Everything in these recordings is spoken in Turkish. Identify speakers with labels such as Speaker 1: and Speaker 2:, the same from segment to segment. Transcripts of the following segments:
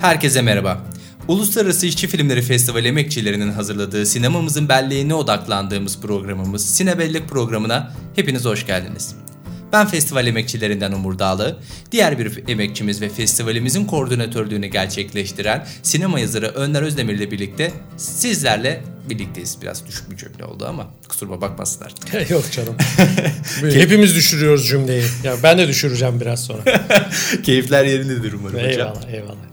Speaker 1: Herkese merhaba. Uluslararası İşçi Filmleri Festivali emekçilerinin hazırladığı sinemamızın belleğine odaklandığımız programımız Sinebellek programına hepiniz hoş geldiniz. Ben festival emekçilerinden Umur Dağlı, diğer bir emekçimiz ve festivalimizin koordinatörlüğünü gerçekleştiren sinema yazarı Önder Özdemir ile birlikte sizlerle birlikteyiz. Biraz düşük bir cümle oldu ama kusuruma bakmasınlar.
Speaker 2: Yok canım. Hepimiz düşürüyoruz cümleyi. Ya ben de düşüreceğim biraz sonra.
Speaker 1: Keyifler yerindedir umarım
Speaker 2: eyvallah,
Speaker 1: hocam.
Speaker 2: Eyvallah eyvallah.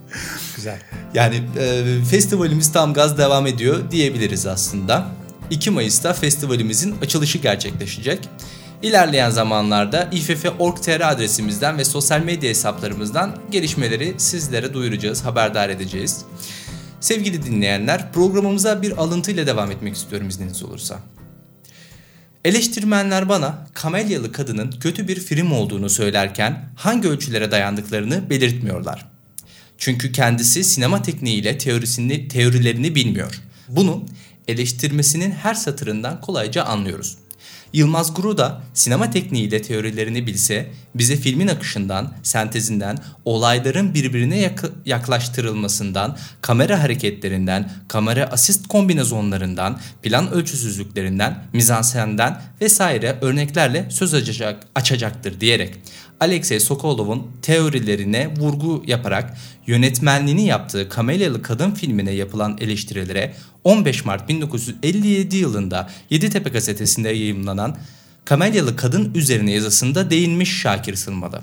Speaker 2: Güzel.
Speaker 1: Yani e, festivalimiz tam gaz devam ediyor diyebiliriz aslında. 2 Mayıs'ta festivalimizin açılışı gerçekleşecek. İlerleyen zamanlarda İFF.org.tr adresimizden ve sosyal medya hesaplarımızdan gelişmeleri sizlere duyuracağız, haberdar edeceğiz. Sevgili dinleyenler, programımıza bir alıntıyla devam etmek istiyorum izniniz olursa. Eleştirmenler bana Kamelyalı Kadının kötü bir film olduğunu söylerken hangi ölçülere dayandıklarını belirtmiyorlar. Çünkü kendisi sinema tekniğiyle teorisini, teorilerini bilmiyor. Bunu eleştirmesinin her satırından kolayca anlıyoruz. Yılmaz Guru da sinema tekniğiyle teorilerini bilse bize filmin akışından, sentezinden, olayların birbirine yak- yaklaştırılmasından, kamera hareketlerinden, kamera asist kombinasyonlarından, plan ölçüsüzlüklerinden, mizansenden vesaire örneklerle söz açacak, açacaktır diyerek Alexey Sokolov'un teorilerine vurgu yaparak yönetmenliğini yaptığı Kamelyalı Kadın filmine yapılan eleştirilere 15 Mart 1957 yılında Yeditepe gazetesinde yayımlanan Kamelyalı Kadın üzerine yazısında değinmiş Şakir Sılmalı.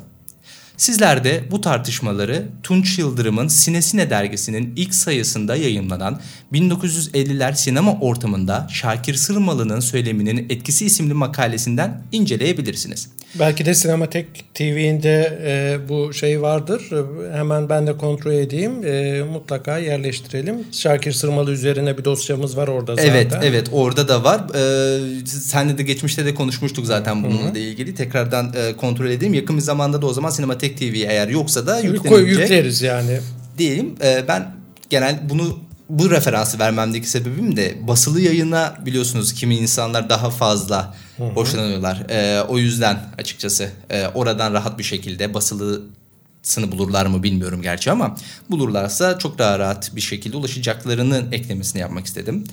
Speaker 1: Sizler de bu tartışmaları Tunç Yıldırım'ın Sinesine dergisinin ilk sayısında yayımlanan 1950'ler sinema ortamında Şakir Sırmalı'nın söyleminin etkisi isimli makalesinden inceleyebilirsiniz.
Speaker 2: Belki de Sinematek TV'inde e, bu şey vardır. E, hemen ben de kontrol edeyim. E, mutlaka yerleştirelim. Şakir Sırmalı üzerine bir dosyamız var orada zaten.
Speaker 1: Evet, evet orada da var. Ee, senle de geçmişte de konuşmuştuk zaten bununla Hı-hı. ilgili. Tekrardan e, kontrol edeyim. Yakın bir zamanda da o zaman Sinematek TV eğer yoksa da yüklenecek.
Speaker 2: Yükleriz yani.
Speaker 1: Diyelim. E, ben genel bunu bu referansı vermemdeki sebebim de basılı yayına biliyorsunuz kimi insanlar daha fazla Hı-hı. hoşlanıyorlar. E, o yüzden açıkçası e, oradan rahat bir şekilde basılısını bulurlar mı bilmiyorum gerçi ama bulurlarsa çok daha rahat bir şekilde ulaşacaklarının eklemesini yapmak istedim.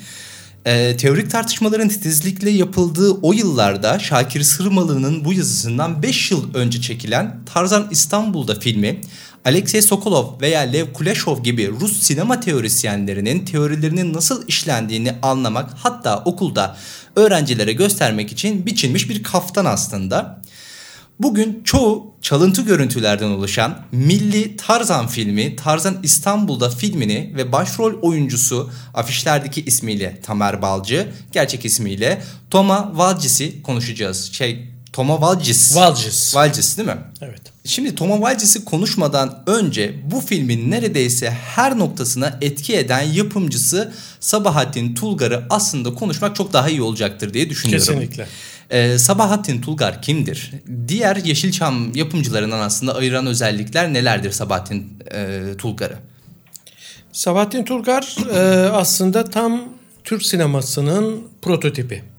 Speaker 1: E, teorik tartışmaların titizlikle yapıldığı o yıllarda Şakir Sırmalı'nın bu yazısından 5 yıl önce çekilen Tarzan İstanbul'da filmi Alexey Sokolov veya Lev Kuleshov gibi Rus sinema teorisyenlerinin teorilerinin nasıl işlendiğini anlamak hatta okulda öğrencilere göstermek için biçilmiş bir kaftan aslında. Bugün çoğu çalıntı görüntülerden oluşan Milli Tarzan filmi Tarzan İstanbul'da filmini ve başrol oyuncusu afişlerdeki ismiyle Tamer Balcı, gerçek ismiyle Toma Valcis'i konuşacağız. Şey Toma Valcis.
Speaker 2: Valcis.
Speaker 1: Valcis değil mi?
Speaker 2: Evet.
Speaker 1: Şimdi Toma Valcis'i konuşmadan önce bu filmin neredeyse her noktasına etki eden yapımcısı Sabahattin Tulgar'ı aslında konuşmak çok daha iyi olacaktır diye düşünüyorum.
Speaker 2: Kesinlikle.
Speaker 1: Ee, Sabahattin Tulgar kimdir? Diğer Yeşilçam yapımcılarından aslında ayıran özellikler nelerdir Sabahattin e, Tulgar'ı?
Speaker 2: Sabahattin Tulgar e, aslında tam Türk sinemasının prototipi.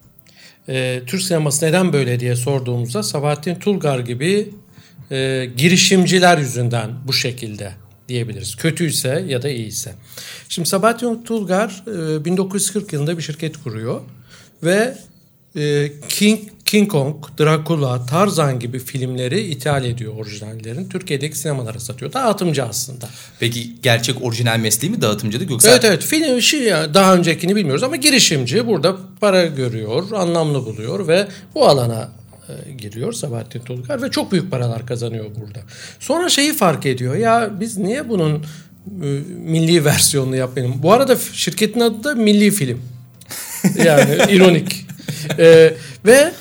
Speaker 2: E, Türk sineması neden böyle diye sorduğumuzda Sabahattin Tulgar gibi e, girişimciler yüzünden bu şekilde diyebiliriz. Kötüyse ya da iyiyse. Şimdi Sabahattin Tulgar e, 1940 yılında bir şirket kuruyor ve e, King King Kong, Dracula, Tarzan gibi filmleri ithal ediyor orijinallerin. Türkiye'deki sinemalara satıyor. Dağıtımcı aslında.
Speaker 1: Peki gerçek orijinal mesleği mi dağıtımcılık yoksa?
Speaker 2: Evet evet film şey daha öncekini bilmiyoruz ama girişimci burada para görüyor, anlamlı buluyor ve bu alana e, giriyor Sabahattin Tulgar ve çok büyük paralar kazanıyor burada. Sonra şeyi fark ediyor ya biz niye bunun e, milli versiyonunu yapmayalım? Bu arada şirketin adı da Milli Film. Yani ironik. E, ve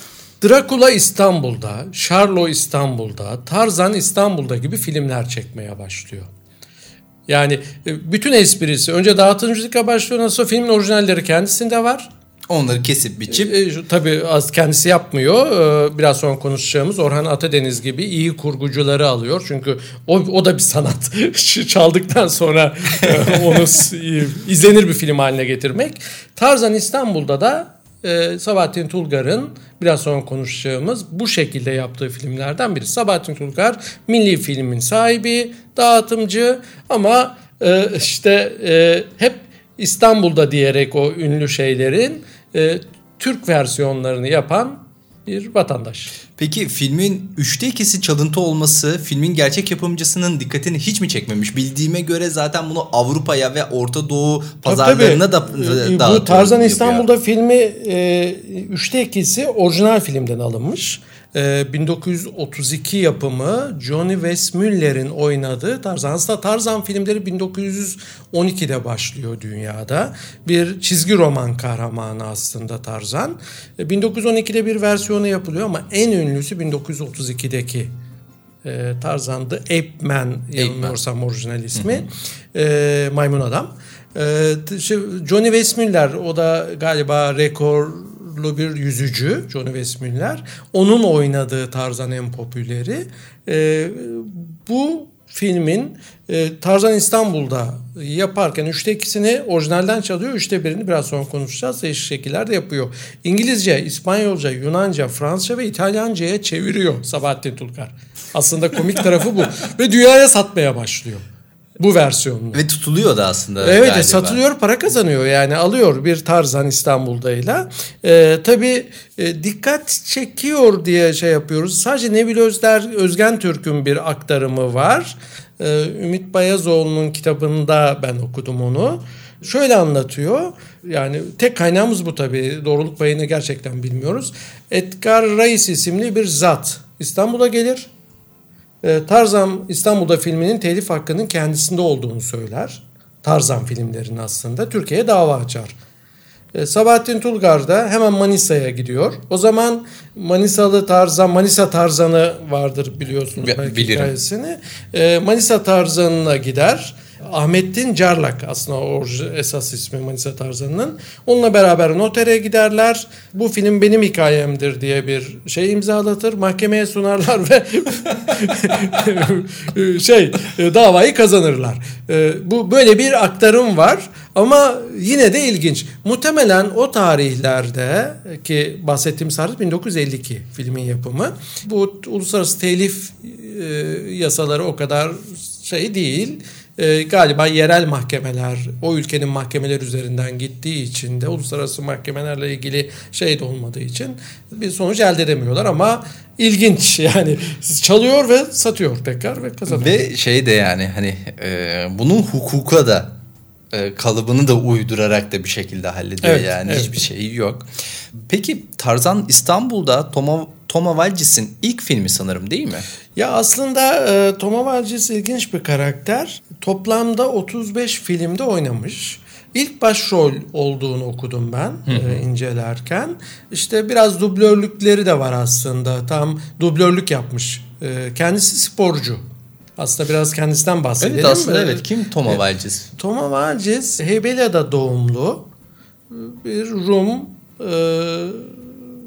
Speaker 2: Dracula İstanbul'da, Charlo İstanbul'da, Tarzan İstanbul'da gibi filmler çekmeye başlıyor. Yani e, bütün esprisi önce dağıtımcılıkla başlıyor nasıl filmin orijinalleri kendisinde var.
Speaker 1: Onları kesip biçip. E,
Speaker 2: tabii az kendisi yapmıyor. E, biraz sonra konuşacağımız Orhan Atadeniz gibi iyi kurgucuları alıyor. Çünkü o, o da bir sanat. Çaldıktan sonra e, onu izlenir bir film haline getirmek. Tarzan İstanbul'da da e, Sabahattin Tulgar'ın biraz sonra konuşacağımız bu şekilde yaptığı filmlerden biri. Sabahattin Tulgar milli filmin sahibi, dağıtımcı ama e, işte e, hep İstanbul'da diyerek o ünlü şeylerin e, Türk versiyonlarını yapan bir vatandaş.
Speaker 1: Peki filmin üçte ikisi çalıntı olması filmin gerçek yapımcısının dikkatini hiç mi çekmemiş? Bildiğime göre zaten bunu Avrupa'ya ve Orta Doğu pazarlarına da
Speaker 2: Ee, Bu Tarzan İstanbul'da filmi e, üçte ikisi orijinal filmden alınmış. E, 1932 yapımı Johnny Weissmuller'in oynadığı Tarzan. Aslında Tarzan filmleri 1912'de başlıyor dünyada. Bir çizgi roman kahramanı aslında Tarzan. E, 1912'de bir versiyonu yapılıyor ama en ünlüsü 1932'deki e, Tarzan The Ape Man yanılmıyorsam orijinal ismi. E, Maymun Adam. E, şey, Johnny Weissmuller o da galiba rekorlu bir yüzücü Johnny Weissmuller. Onun oynadığı Tarzan en popüleri. E, bu filmin e, Tarzan İstanbul'da yaparken üçte ikisini orijinalden çalıyor. Üçte birini biraz sonra konuşacağız. Değişik şekillerde yapıyor. İngilizce, İspanyolca, Yunanca, Fransızca ve İtalyanca'ya çeviriyor Sabahattin Tulkar. Aslında komik tarafı bu. Ve dünyaya satmaya başlıyor. Bu versiyonunu.
Speaker 1: Ve tutuluyor da aslında.
Speaker 2: Evet
Speaker 1: galiba.
Speaker 2: satılıyor para kazanıyor yani alıyor bir Tarzan İstanbul'dayla. Ee, tabii e, dikkat çekiyor diye şey yapıyoruz. Sadece Nebil Özder, Özgen Türk'ün bir aktarımı var. Ee, Ümit Bayazoğlu'nun kitabında ben okudum onu. Şöyle anlatıyor. Yani tek kaynağımız bu tabii. Doğruluk payını gerçekten bilmiyoruz. Edgar Reis isimli bir zat İstanbul'a gelir. E, Tarzan İstanbul'da filminin telif hakkının kendisinde olduğunu söyler. Tarzan filmlerinin aslında Türkiye'ye dava açar. E, Sabahattin Tulgar da hemen Manisa'ya gidiyor. O zaman Manisalı Tarzan, Manisa Tarzan'ı vardır biliyorsunuz
Speaker 1: Bi-
Speaker 2: belki
Speaker 1: bilirim.
Speaker 2: hikayesini. E, Manisa Tarzan'ına gider. Ahmettin Carlak aslında orijinal esas ismi Manisa Tarzan'ın. Onunla beraber notere giderler. Bu film benim hikayemdir diye bir şey imzalatır. Mahkemeye sunarlar ve şey e, davayı kazanırlar. E, Bu böyle bir aktarım var ama yine de ilginç. Muhtemelen o tarihlerde ki bahsettiğim tarih 1952 filmin yapımı. Bu uluslararası telif e, yasaları o kadar şey değil. E, galiba yerel mahkemeler o ülkenin mahkemeler üzerinden gittiği için de uluslararası mahkemelerle ilgili şey de olmadığı için bir sonuç elde edemiyorlar ama ilginç yani çalıyor ve satıyor tekrar ve kazanıyor.
Speaker 1: Ve şey de yani hani e, bunun hukuka da e, kalıbını da uydurarak da bir şekilde hallediyor
Speaker 2: Evet,
Speaker 1: yani
Speaker 2: evet.
Speaker 1: hiçbir şeyi yok. Peki Tarzan İstanbul'da Toma Toma Valcis'in ilk filmi sanırım değil mi?
Speaker 2: Ya aslında e, Tom Avalcis ilginç bir karakter. Toplamda 35 filmde oynamış. İlk başrol olduğunu okudum ben e, incelerken. İşte biraz dublörlükleri de var aslında. Tam dublörlük yapmış. E, kendisi sporcu. Aslında biraz kendisinden bahsedelim.
Speaker 1: Evet aslında
Speaker 2: E,
Speaker 1: evet kim Toma Valcis?
Speaker 2: Tom Avalcis Heybeliada doğumlu bir Rum e,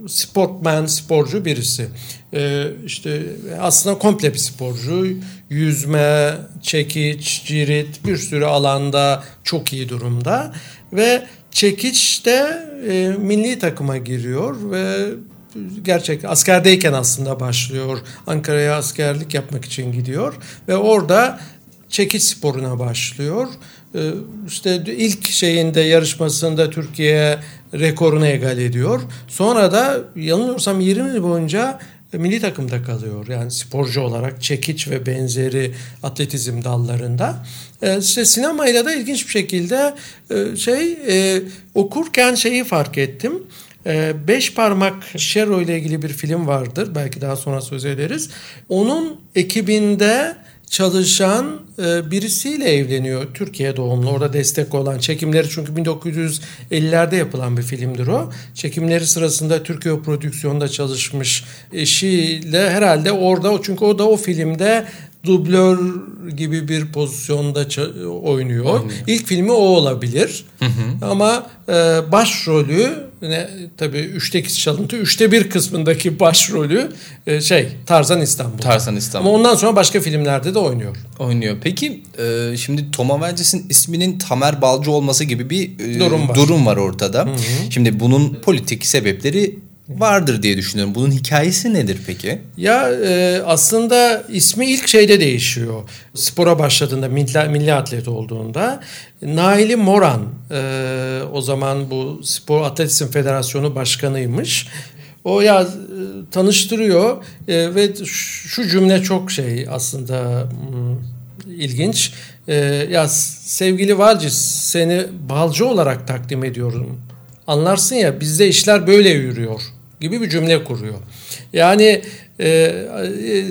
Speaker 2: sportman, sporcu birisi. E, işte aslında komple bir sporcu. Yüzme, çekiç, cirit bir sürü alanda çok iyi durumda. Ve çekiçte e, milli takıma giriyor ve gerçek askerdeyken aslında başlıyor. Ankara'ya askerlik yapmak için gidiyor ve orada çekiç sporuna başlıyor. Ee, İşte ilk şeyinde yarışmasında Türkiye rekorunu egal ediyor. Sonra da yanılmıyorsam 20 yıl boyunca milli takımda kalıyor. Yani sporcu olarak çekiç ve benzeri atletizm dallarında. Ee, işte sinemayla da ilginç bir şekilde e, şey e, okurken şeyi fark ettim. Ee, Beş Parmak Şero ile ilgili bir film vardır. Belki daha sonra söz ederiz. Onun ekibinde çalışan e, birisiyle evleniyor. Türkiye doğumlu. Orada destek olan çekimleri çünkü 1950'lerde yapılan bir filmdir o. Çekimleri sırasında Türkiye prodüksiyonda çalışmış eşiyle herhalde orada çünkü o da o filmde dublör gibi bir pozisyonda ça- oynuyor. İlk filmi o olabilir. Ama e, başrolü ne tabii üçte ikisi çalıntı, üçte bir kısmındaki başrolü e, şey Tarzan İstanbul.
Speaker 1: Tarzan İstanbul.
Speaker 2: Ama ondan sonra başka filmlerde de oynuyor.
Speaker 1: Oynuyor. Peki e, şimdi Toma Valcis'in isminin Tamer Balcı olması gibi bir e,
Speaker 2: Durum var.
Speaker 1: durum var ortada. Şimdi bunun politik sebepleri vardır diye düşünüyorum. Bunun hikayesi nedir peki?
Speaker 2: Ya e, aslında ismi ilk şeyde değişiyor. Spora başladığında, milli, milli atlet olduğunda Naili Moran e, o zaman bu Spor Atletizm Federasyonu Başkanıymış. O ya e, tanıştırıyor e, ve şu cümle çok şey aslında hmm, ilginç. E, ya sevgili Valcis seni balcı olarak takdim ediyorum. Anlarsın ya bizde işler böyle yürüyor gibi bir cümle kuruyor. Yani e,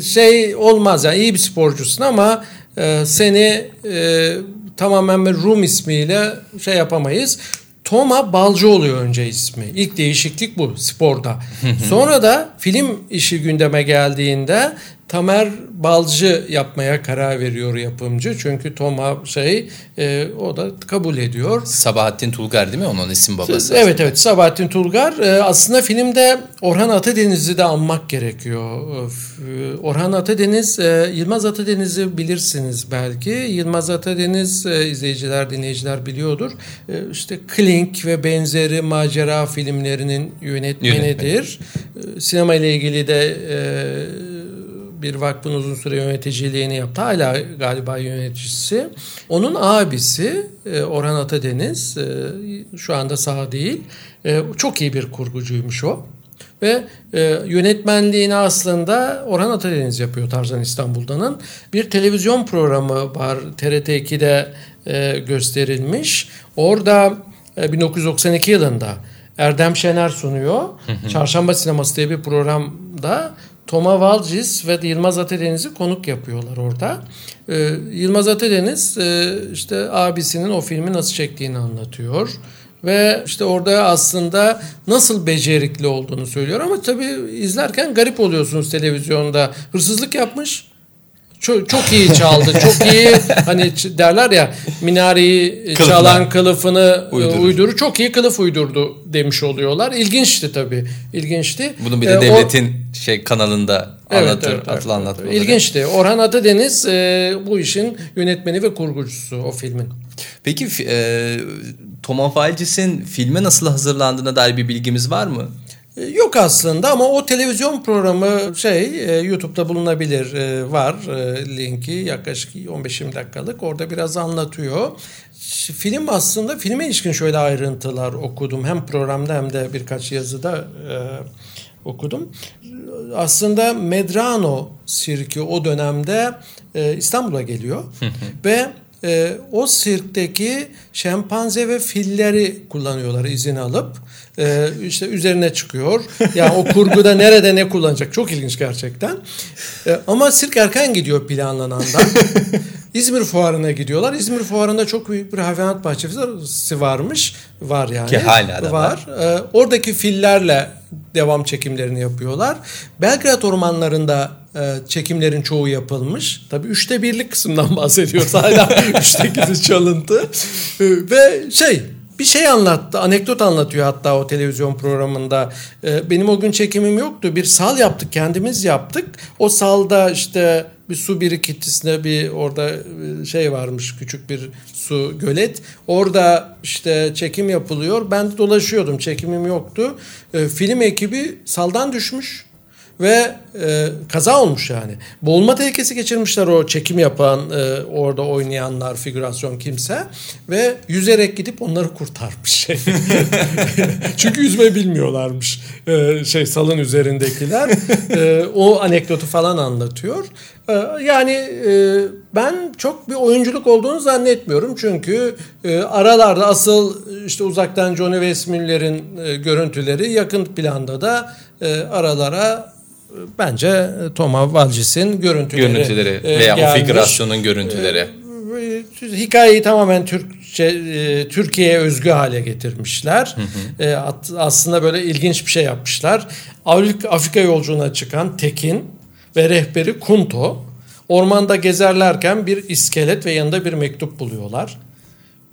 Speaker 2: şey olmaz yani iyi bir sporcusun ama e, seni e, tamamen bir Rum ismiyle şey yapamayız. Toma Balcı oluyor önce ismi. İlk değişiklik bu sporda. Sonra da film işi gündeme geldiğinde Tamer Balcı yapmaya karar veriyor yapımcı. Çünkü Toma şey e, o da kabul ediyor.
Speaker 1: Sabahattin Tulgar değil mi onun isim babası?
Speaker 2: Evet evet Sabahattin Tulgar. E, aslında filmde Orhan Atadeniz'i de anmak gerekiyor. E, Orhan Atadeniz, e, Yılmaz Atadeniz'i bilirsiniz belki. Yılmaz Atadeniz e, izleyiciler, dinleyiciler biliyordur. E, işte Klink ve benzeri macera filmlerinin yönetmenidir. Yönetmen. E, sinema ile ilgili de e, bir vakfın uzun süre yöneticiliğini yaptı. Hala galiba yöneticisi. Onun abisi e, Orhan Atadeniz e, şu anda sağ değil. E, çok iyi bir kurgucuymuş o. Ve yönetmenliğini aslında Orhan Atadeniz yapıyor Tarzan İstanbul'danın. Bir televizyon programı var TRT 2'de gösterilmiş. Orada 1992 yılında Erdem Şener sunuyor. Çarşamba Sineması diye bir programda Toma Valcis ve Yılmaz Atadeniz'i konuk yapıyorlar orada. Ee, Yılmaz Atadeniz e, işte abisinin o filmi nasıl çektiğini anlatıyor. Ve işte orada aslında nasıl becerikli olduğunu söylüyor ama tabii izlerken garip oluyorsunuz televizyonda. Hırsızlık yapmış çok, çok iyi çaldı. çok iyi hani derler ya minareyi Kılıflar. çalan kılıfını e, uydurur. uyduru çok iyi kılıf uydurdu demiş oluyorlar. İlginçti tabii. İlginçti.
Speaker 1: Bunu bir de ee, devletin o, şey kanalında evet, anlatır, evet, evet, anlatır.
Speaker 2: Evet. İlginçti. Orhan Atadeniz e, bu işin yönetmeni ve kurgucusu o filmin.
Speaker 1: Peki e, Thomas Valcis'in filme nasıl hazırlandığına dair bir bilgimiz var mı?
Speaker 2: E, yok aslında ama o televizyon programı şey e, YouTube'da bulunabilir e, var linki yaklaşık 15-20 dakikalık orada biraz anlatıyor. Film aslında filme ilişkin şöyle ayrıntılar okudum hem programda hem de birkaç yazıda okudum. Aslında Medrano sirki o dönemde İstanbul'a geliyor ve e, o sirkteki şempanze ve filleri kullanıyorlar izin alıp. E, işte üzerine çıkıyor. Yani o kurguda nerede ne kullanacak çok ilginç gerçekten. E, ama sirk erken gidiyor planlanandan. İzmir Fuarı'na gidiyorlar. İzmir Fuarı'nda çok büyük bir hayvanat bahçesi varmış. Var yani.
Speaker 1: Ki hala da var.
Speaker 2: var. Ee, oradaki fillerle devam çekimlerini yapıyorlar. Belgrad ormanlarında e, çekimlerin çoğu yapılmış. Tabii üçte birlik kısımdan bahsediyoruz. Hala üçte ikisi çalıntı. E, ve şey bir şey anlattı. Anekdot anlatıyor hatta o televizyon programında. Ee, benim o gün çekimim yoktu. Bir sal yaptık kendimiz yaptık. O salda işte bir su birikintisinde bir orada e, şey varmış küçük bir su gölet. Orada işte çekim yapılıyor. Ben de dolaşıyordum. Çekimim yoktu. Ee, film ekibi saldan düşmüş ve e, kaza olmuş yani. Boğulma tehlikesi geçirmişler o çekim yapan e, orada oynayanlar figürasyon kimse ve yüzerek gidip onları kurtarmış. Çünkü yüzme bilmiyorlarmış e, şey salın üzerindekiler. e, o anekdotu falan anlatıyor. E, yani e, ben çok bir oyunculuk olduğunu zannetmiyorum çünkü e, aralarda asıl işte uzaktan Johnny Westmüller'in e, görüntüleri yakın planda da aralara bence e, Toma Valcis'in görüntüleri,
Speaker 1: görüntüleri e, veya gelmiş. o figürasyonun görüntüleri.
Speaker 2: E, hikayeyi tamamen Türkçe Türkiye'ye özgü hale getirmişler. Hı hı. Aslında böyle ilginç bir şey yapmışlar. Afrika yolculuğuna çıkan Tekin ve rehberi Kunto ormanda gezerlerken bir iskelet ve yanında bir mektup buluyorlar.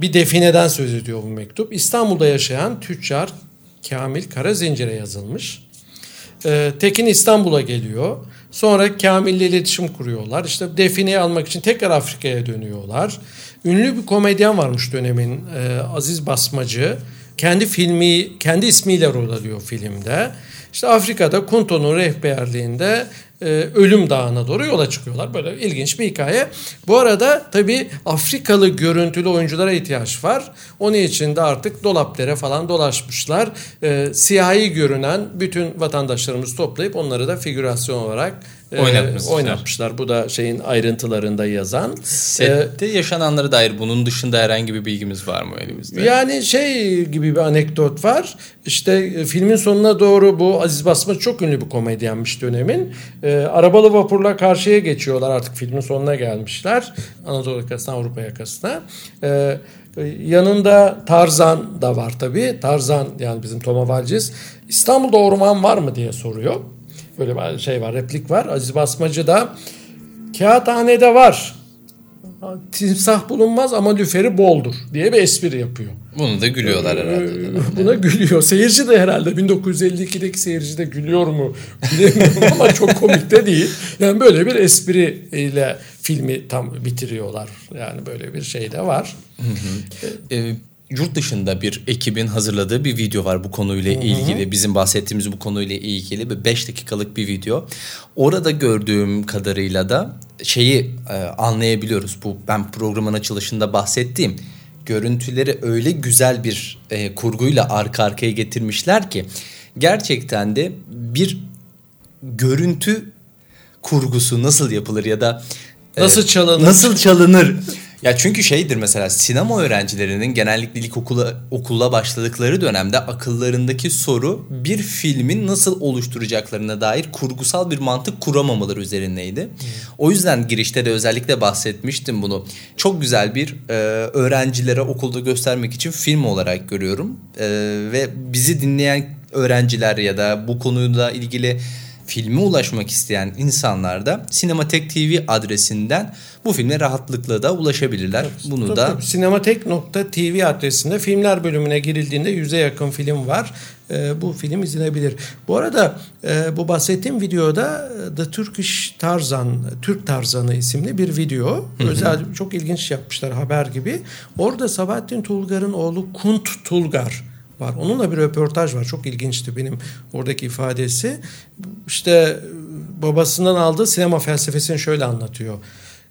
Speaker 2: Bir defineden söz ediyor bu mektup. İstanbul'da yaşayan tüccar Kamil Karazincir'e yazılmış. E, Tekin İstanbul'a geliyor. Sonra Kamil'le iletişim kuruyorlar. İşte defineyi almak için tekrar Afrika'ya dönüyorlar. Ünlü bir komedyen varmış dönemin e, Aziz Basmacı. Kendi filmi, kendi ismiyle rol alıyor filmde. İşte Afrika'da Kunto'nun rehberliğinde e, Ölüm Dağı'na doğru yola çıkıyorlar. Böyle ilginç bir hikaye. Bu arada tabii Afrikalı görüntülü oyunculara ihtiyaç var. Onun için de artık dolaplara falan dolaşmışlar. E, siyahi görünen bütün vatandaşlarımızı toplayıp onları da figürasyon olarak
Speaker 1: Oynatmışlar.
Speaker 2: oynatmışlar. Bu da şeyin ayrıntılarında yazan.
Speaker 1: Sette yaşananlara dair bunun dışında herhangi bir bilgimiz var mı elimizde?
Speaker 2: Yani şey gibi bir anekdot var. İşte e, filmin sonuna doğru bu Aziz Basma çok ünlü bir komedyenmiş dönemin. E, arabalı vapurla karşıya geçiyorlar artık filmin sonuna gelmişler. Anadolu yakasına Avrupa yakasına. E, e, yanında Tarzan da var tabii. Tarzan yani bizim Toma Valciz. İstanbul'da orman var mı diye soruyor. Böyle bir şey var replik var. Aziz Basmacı da kağıthanede var. Timsah bulunmaz ama lüferi boldur diye bir espri yapıyor.
Speaker 1: Bunu da gülüyorlar herhalde.
Speaker 2: Ee, Buna gülüyor. Seyirci de herhalde 1952'deki seyirci de gülüyor mu bilemiyorum ama çok komik de değil. Yani böyle bir espriyle filmi tam bitiriyorlar. Yani böyle bir şey de var.
Speaker 1: Ee, yurt dışında bir ekibin hazırladığı bir video var bu konuyla ilgili. Bizim bahsettiğimiz bu konuyla ilgili bir 5 dakikalık bir video. Orada gördüğüm kadarıyla da şeyi e, anlayabiliyoruz. Bu ben programın açılışında bahsettiğim görüntüleri öyle güzel bir e, kurguyla arka arkaya getirmişler ki gerçekten de bir görüntü kurgusu nasıl yapılır ya da e,
Speaker 2: Nasıl çalınır?
Speaker 1: Nasıl çalınır? Ya çünkü şeydir mesela sinema öğrencilerinin genellikle ilkokula okula başladıkları dönemde akıllarındaki soru bir filmin nasıl oluşturacaklarına dair kurgusal bir mantık kuramamaları üzerindeydi. O yüzden girişte de özellikle bahsetmiştim bunu. Çok güzel bir e, öğrencilere okulda göstermek için film olarak görüyorum. E, ve bizi dinleyen öğrenciler ya da bu konuyla ilgili filme ulaşmak isteyen insanlar da Sinematek TV adresinden bu filme rahatlıkla da ulaşabilirler. Bunu
Speaker 2: Tabii,
Speaker 1: da.
Speaker 2: Sinematek.tv adresinde filmler bölümüne girildiğinde yüze yakın film var. Ee, bu film izlenebilir. Bu arada e, bu bahsettiğim videoda e, The Turkish Tarzan, Türk Tarzanı isimli bir video. Özel çok ilginç yapmışlar haber gibi. Orada Sabahattin Tulgar'ın oğlu Kunt Tulgar var. Onunla bir röportaj var. Çok ilginçti benim oradaki ifadesi. İşte e, babasından aldığı sinema felsefesini şöyle anlatıyor.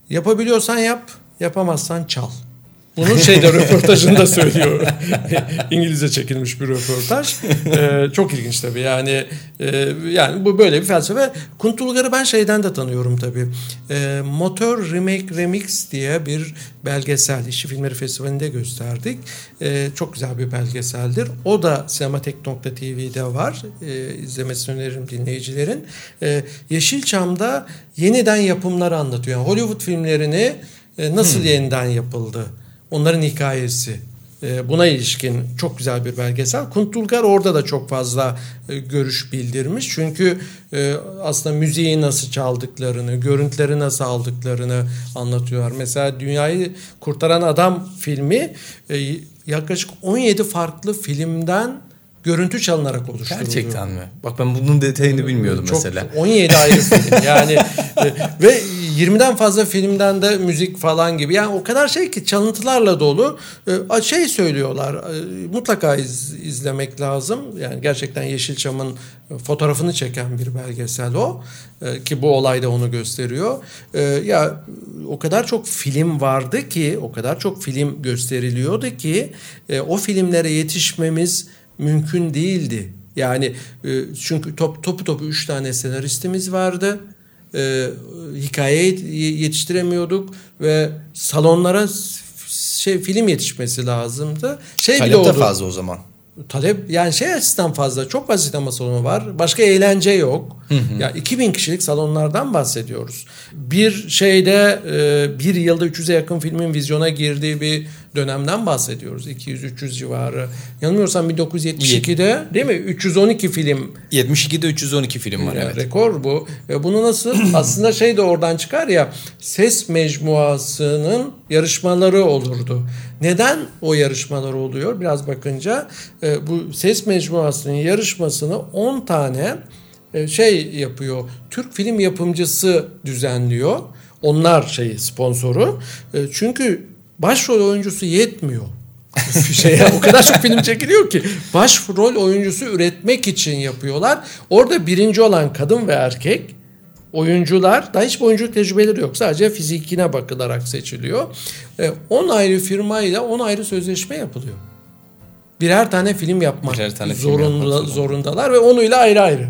Speaker 2: Yapabiliyorsan yap, yapamazsan çal. Bunu şeyde röportajında söylüyor. İngilizce çekilmiş bir röportaj. Ee, çok ilginç tabii. Yani e, yani bu böyle bir felsefe. Kuntulgar'ı ben şeyden de tanıyorum tabii. Ee, Motor Remake Remix diye bir belgesel. İşçi Filmleri Festivali'nde gösterdik. Ee, çok güzel bir belgeseldir. O da sinematek.tv'de var. Ee, izlemesini öneririm dinleyicilerin. Ee, Yeşilçam'da yeniden yapımları anlatıyor. Yani Hollywood filmlerini e, nasıl yeniden yapıldı? Onların hikayesi. E, Buna ilişkin çok güzel bir belgesel. Kuntulgar orada da çok fazla e, görüş bildirmiş. Çünkü e, aslında müziği nasıl çaldıklarını, görüntüleri nasıl aldıklarını anlatıyorlar. Mesela Dünyayı Kurtaran Adam filmi yaklaşık 17 farklı filmden görüntü çalınarak oluşturuldu.
Speaker 1: gerçekten mi? Bak ben bunun detayını bilmiyordum
Speaker 2: Çok-
Speaker 1: mesela.
Speaker 2: 17 ayrı film yani ve 20'den fazla filmden de müzik falan gibi yani o kadar şey ki çalıntılarla dolu E, şey söylüyorlar e, mutlaka iz- izlemek lazım yani gerçekten Yeşilçam'ın fotoğrafını çeken bir belgesel o E, ki bu olay da onu gösteriyor E, ya o kadar çok film vardı ki o kadar çok film gösteriliyordu ki o filmlere yetişmemiz mümkün değildi. Yani çünkü top, topu topu üç tane senaristimiz vardı. E, hikaye yet- yetiştiremiyorduk ve salonlara şey film yetişmesi lazımdı. Şey bile
Speaker 1: Talep de
Speaker 2: oldu.
Speaker 1: fazla o zaman.
Speaker 2: Talep yani şey açısından fazla çok fazla sinema salonu var. Başka eğlence yok. Ya 2000 kişilik salonlardan bahsediyoruz. Bir şeyde e, bir yılda 300'e yakın filmin vizyona girdiği bir dönemden bahsediyoruz. 200-300 civarı. Yanılmıyorsam 1972'de değil mi? 312 film
Speaker 1: 72'de 312 film var evet.
Speaker 2: Rekor bu. Ve bunu nasıl aslında şey de oradan çıkar ya ses mecmuasının yarışmaları olurdu. Neden o yarışmalar oluyor? Biraz bakınca e, bu ses mecmuasının yarışmasını 10 tane e, şey yapıyor. Türk film yapımcısı düzenliyor. Onlar şeyi sponsoru. E, çünkü başrol oyuncusu yetmiyor. şeye o kadar çok film çekiliyor ki başrol oyuncusu üretmek için yapıyorlar. Orada birinci olan kadın ve erkek oyuncular da hiçbir oyunculuk tecrübeleri yok. Sadece fizikine bakılarak seçiliyor. 10 ayrı firmayla 10 ayrı sözleşme yapılıyor. Birer tane film yapmak
Speaker 1: Birer tane film
Speaker 2: zorunda,
Speaker 1: yapmak zorunda.
Speaker 2: zorundalar ve onuyla ayrı ayrı.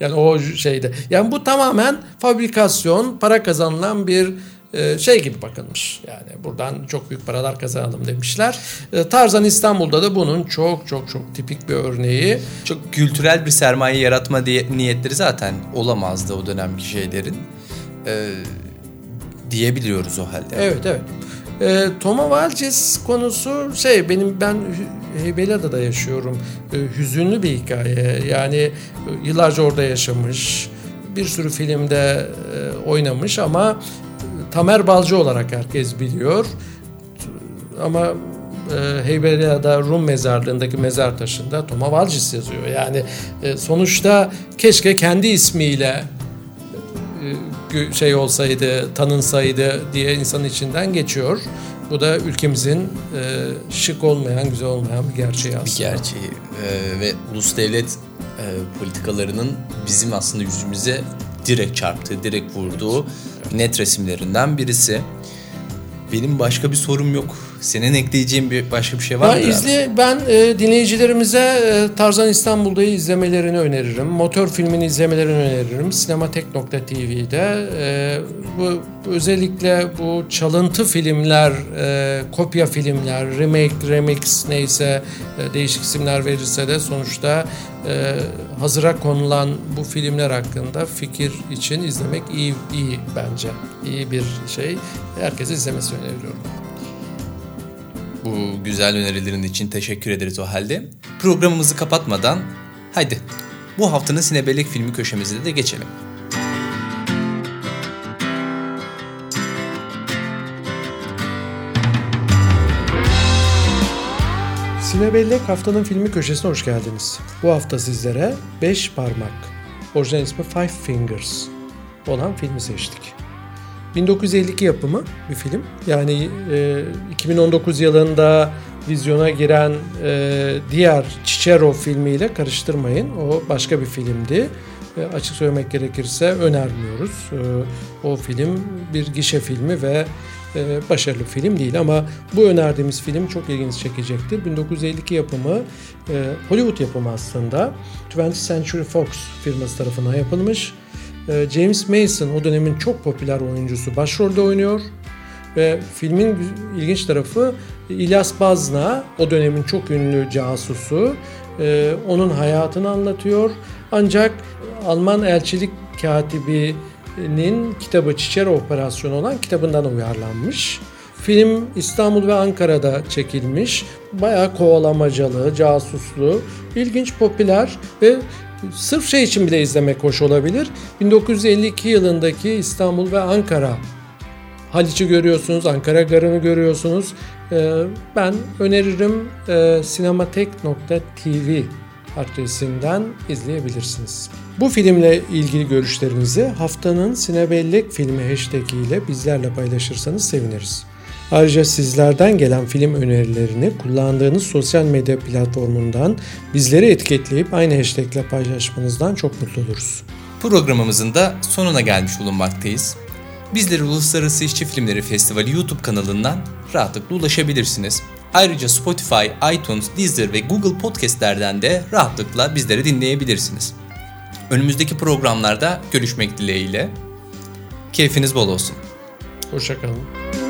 Speaker 2: Yani o şeyde. Yani bu tamamen fabrikasyon, para kazanılan bir e, şey gibi bakılmış. Yani buradan çok büyük paralar kazanalım demişler. E, Tarzan İstanbul'da da bunun çok çok çok tipik bir örneği.
Speaker 1: Çok kültürel bir sermaye yaratma diye niyetleri zaten olamazdı o dönemki şeylerin. Ee, diyebiliyoruz o halde.
Speaker 2: Evet evet. E, Toma Valces konusu şey benim ben Heybeliada'da yaşıyorum. E, hüzünlü bir hikaye. Yani e, yıllarca orada yaşamış. Bir sürü filmde e, oynamış ama e, Tamer Balcı olarak herkes biliyor. Ama e, Heybeliada Rum mezarlığındaki mezar taşında Toma Valcis yazıyor. Yani e, sonuçta keşke kendi ismiyle e, şey olsaydı, tanınsaydı diye insanın içinden geçiyor. Bu da ülkemizin e, şık olmayan, güzel olmayan bir gerçeği
Speaker 1: bir
Speaker 2: aslında.
Speaker 1: gerçeği Ee, ve ulus devlet e, politikalarının bizim aslında yüzümüze direkt çarptığı, direkt vurduğu net resimlerinden birisi. Benim başka bir sorum yok. Senin ekleyeceğin bir başka bir şey var
Speaker 2: Ben,
Speaker 1: mı?
Speaker 2: izle, ben e, dinleyicilerimize e, Tarzan İstanbul'da'yı izlemelerini öneririm. Motor filmini izlemelerini öneririm. Sinematek.tv'de e, bu özellikle bu çalıntı filmler, e, kopya filmler, remake, remix neyse e, değişik isimler verirse de sonuçta e, hazıra konulan bu filmler hakkında fikir için izlemek iyi iyi bence. İyi bir şey. Herkese izlemesini öneriyorum.
Speaker 1: Bu güzel önerilerin için teşekkür ederiz o halde. Programımızı kapatmadan haydi bu haftanın Sinebellek filmi köşemizde de geçelim.
Speaker 2: Sinebellek haftanın filmi köşesine hoş geldiniz. Bu hafta sizlere 5 parmak, orijinal ismi Five Fingers olan filmi seçtik. 1952 yapımı bir film. Yani e, 2019 yılında vizyona giren e, diğer Cicero filmiyle karıştırmayın. O başka bir filmdi. E, açık söylemek gerekirse önermiyoruz. E, o film bir gişe filmi ve başarılı bir film değil ama bu önerdiğimiz film çok ilginizi çekecektir. 1952 yapımı e, Hollywood yapımı aslında 20th Century Fox firması tarafından yapılmış. E, James Mason o dönemin çok popüler oyuncusu başrolde oynuyor. Ve filmin ilginç tarafı İlyas Bazna o dönemin çok ünlü casusu. e, onun hayatını anlatıyor. Ancak Alman elçilik katibinin kitabı Çiçero Operasyonu olan kitabından uyarlanmış. Film İstanbul ve Ankara'da çekilmiş. Bayağı kovalamacalı, casuslu, ilginç, popüler ve sırf şey için bile izlemek hoş olabilir. 1952 yılındaki İstanbul ve Ankara Haliç'i görüyorsunuz, Ankara Garı'nı görüyorsunuz. Ee, ben öneririm e, sinematek.tv adresinden izleyebilirsiniz. Bu filmle ilgili görüşlerinizi haftanın Sinebellek filmi hashtag ile bizlerle paylaşırsanız seviniriz. Ayrıca sizlerden gelen film önerilerini kullandığınız sosyal medya platformundan bizleri etiketleyip aynı hashtag ile paylaşmanızdan çok mutlu oluruz.
Speaker 1: Programımızın da sonuna gelmiş bulunmaktayız. Bizlere Uluslararası İşçi Filmleri Festivali YouTube kanalından rahatlıkla ulaşabilirsiniz. Ayrıca Spotify, iTunes, Deezer ve Google Podcast'lerden de rahatlıkla bizleri dinleyebilirsiniz. Önümüzdeki programlarda görüşmek dileğiyle. Keyfiniz bol olsun.
Speaker 2: Hoşçakalın.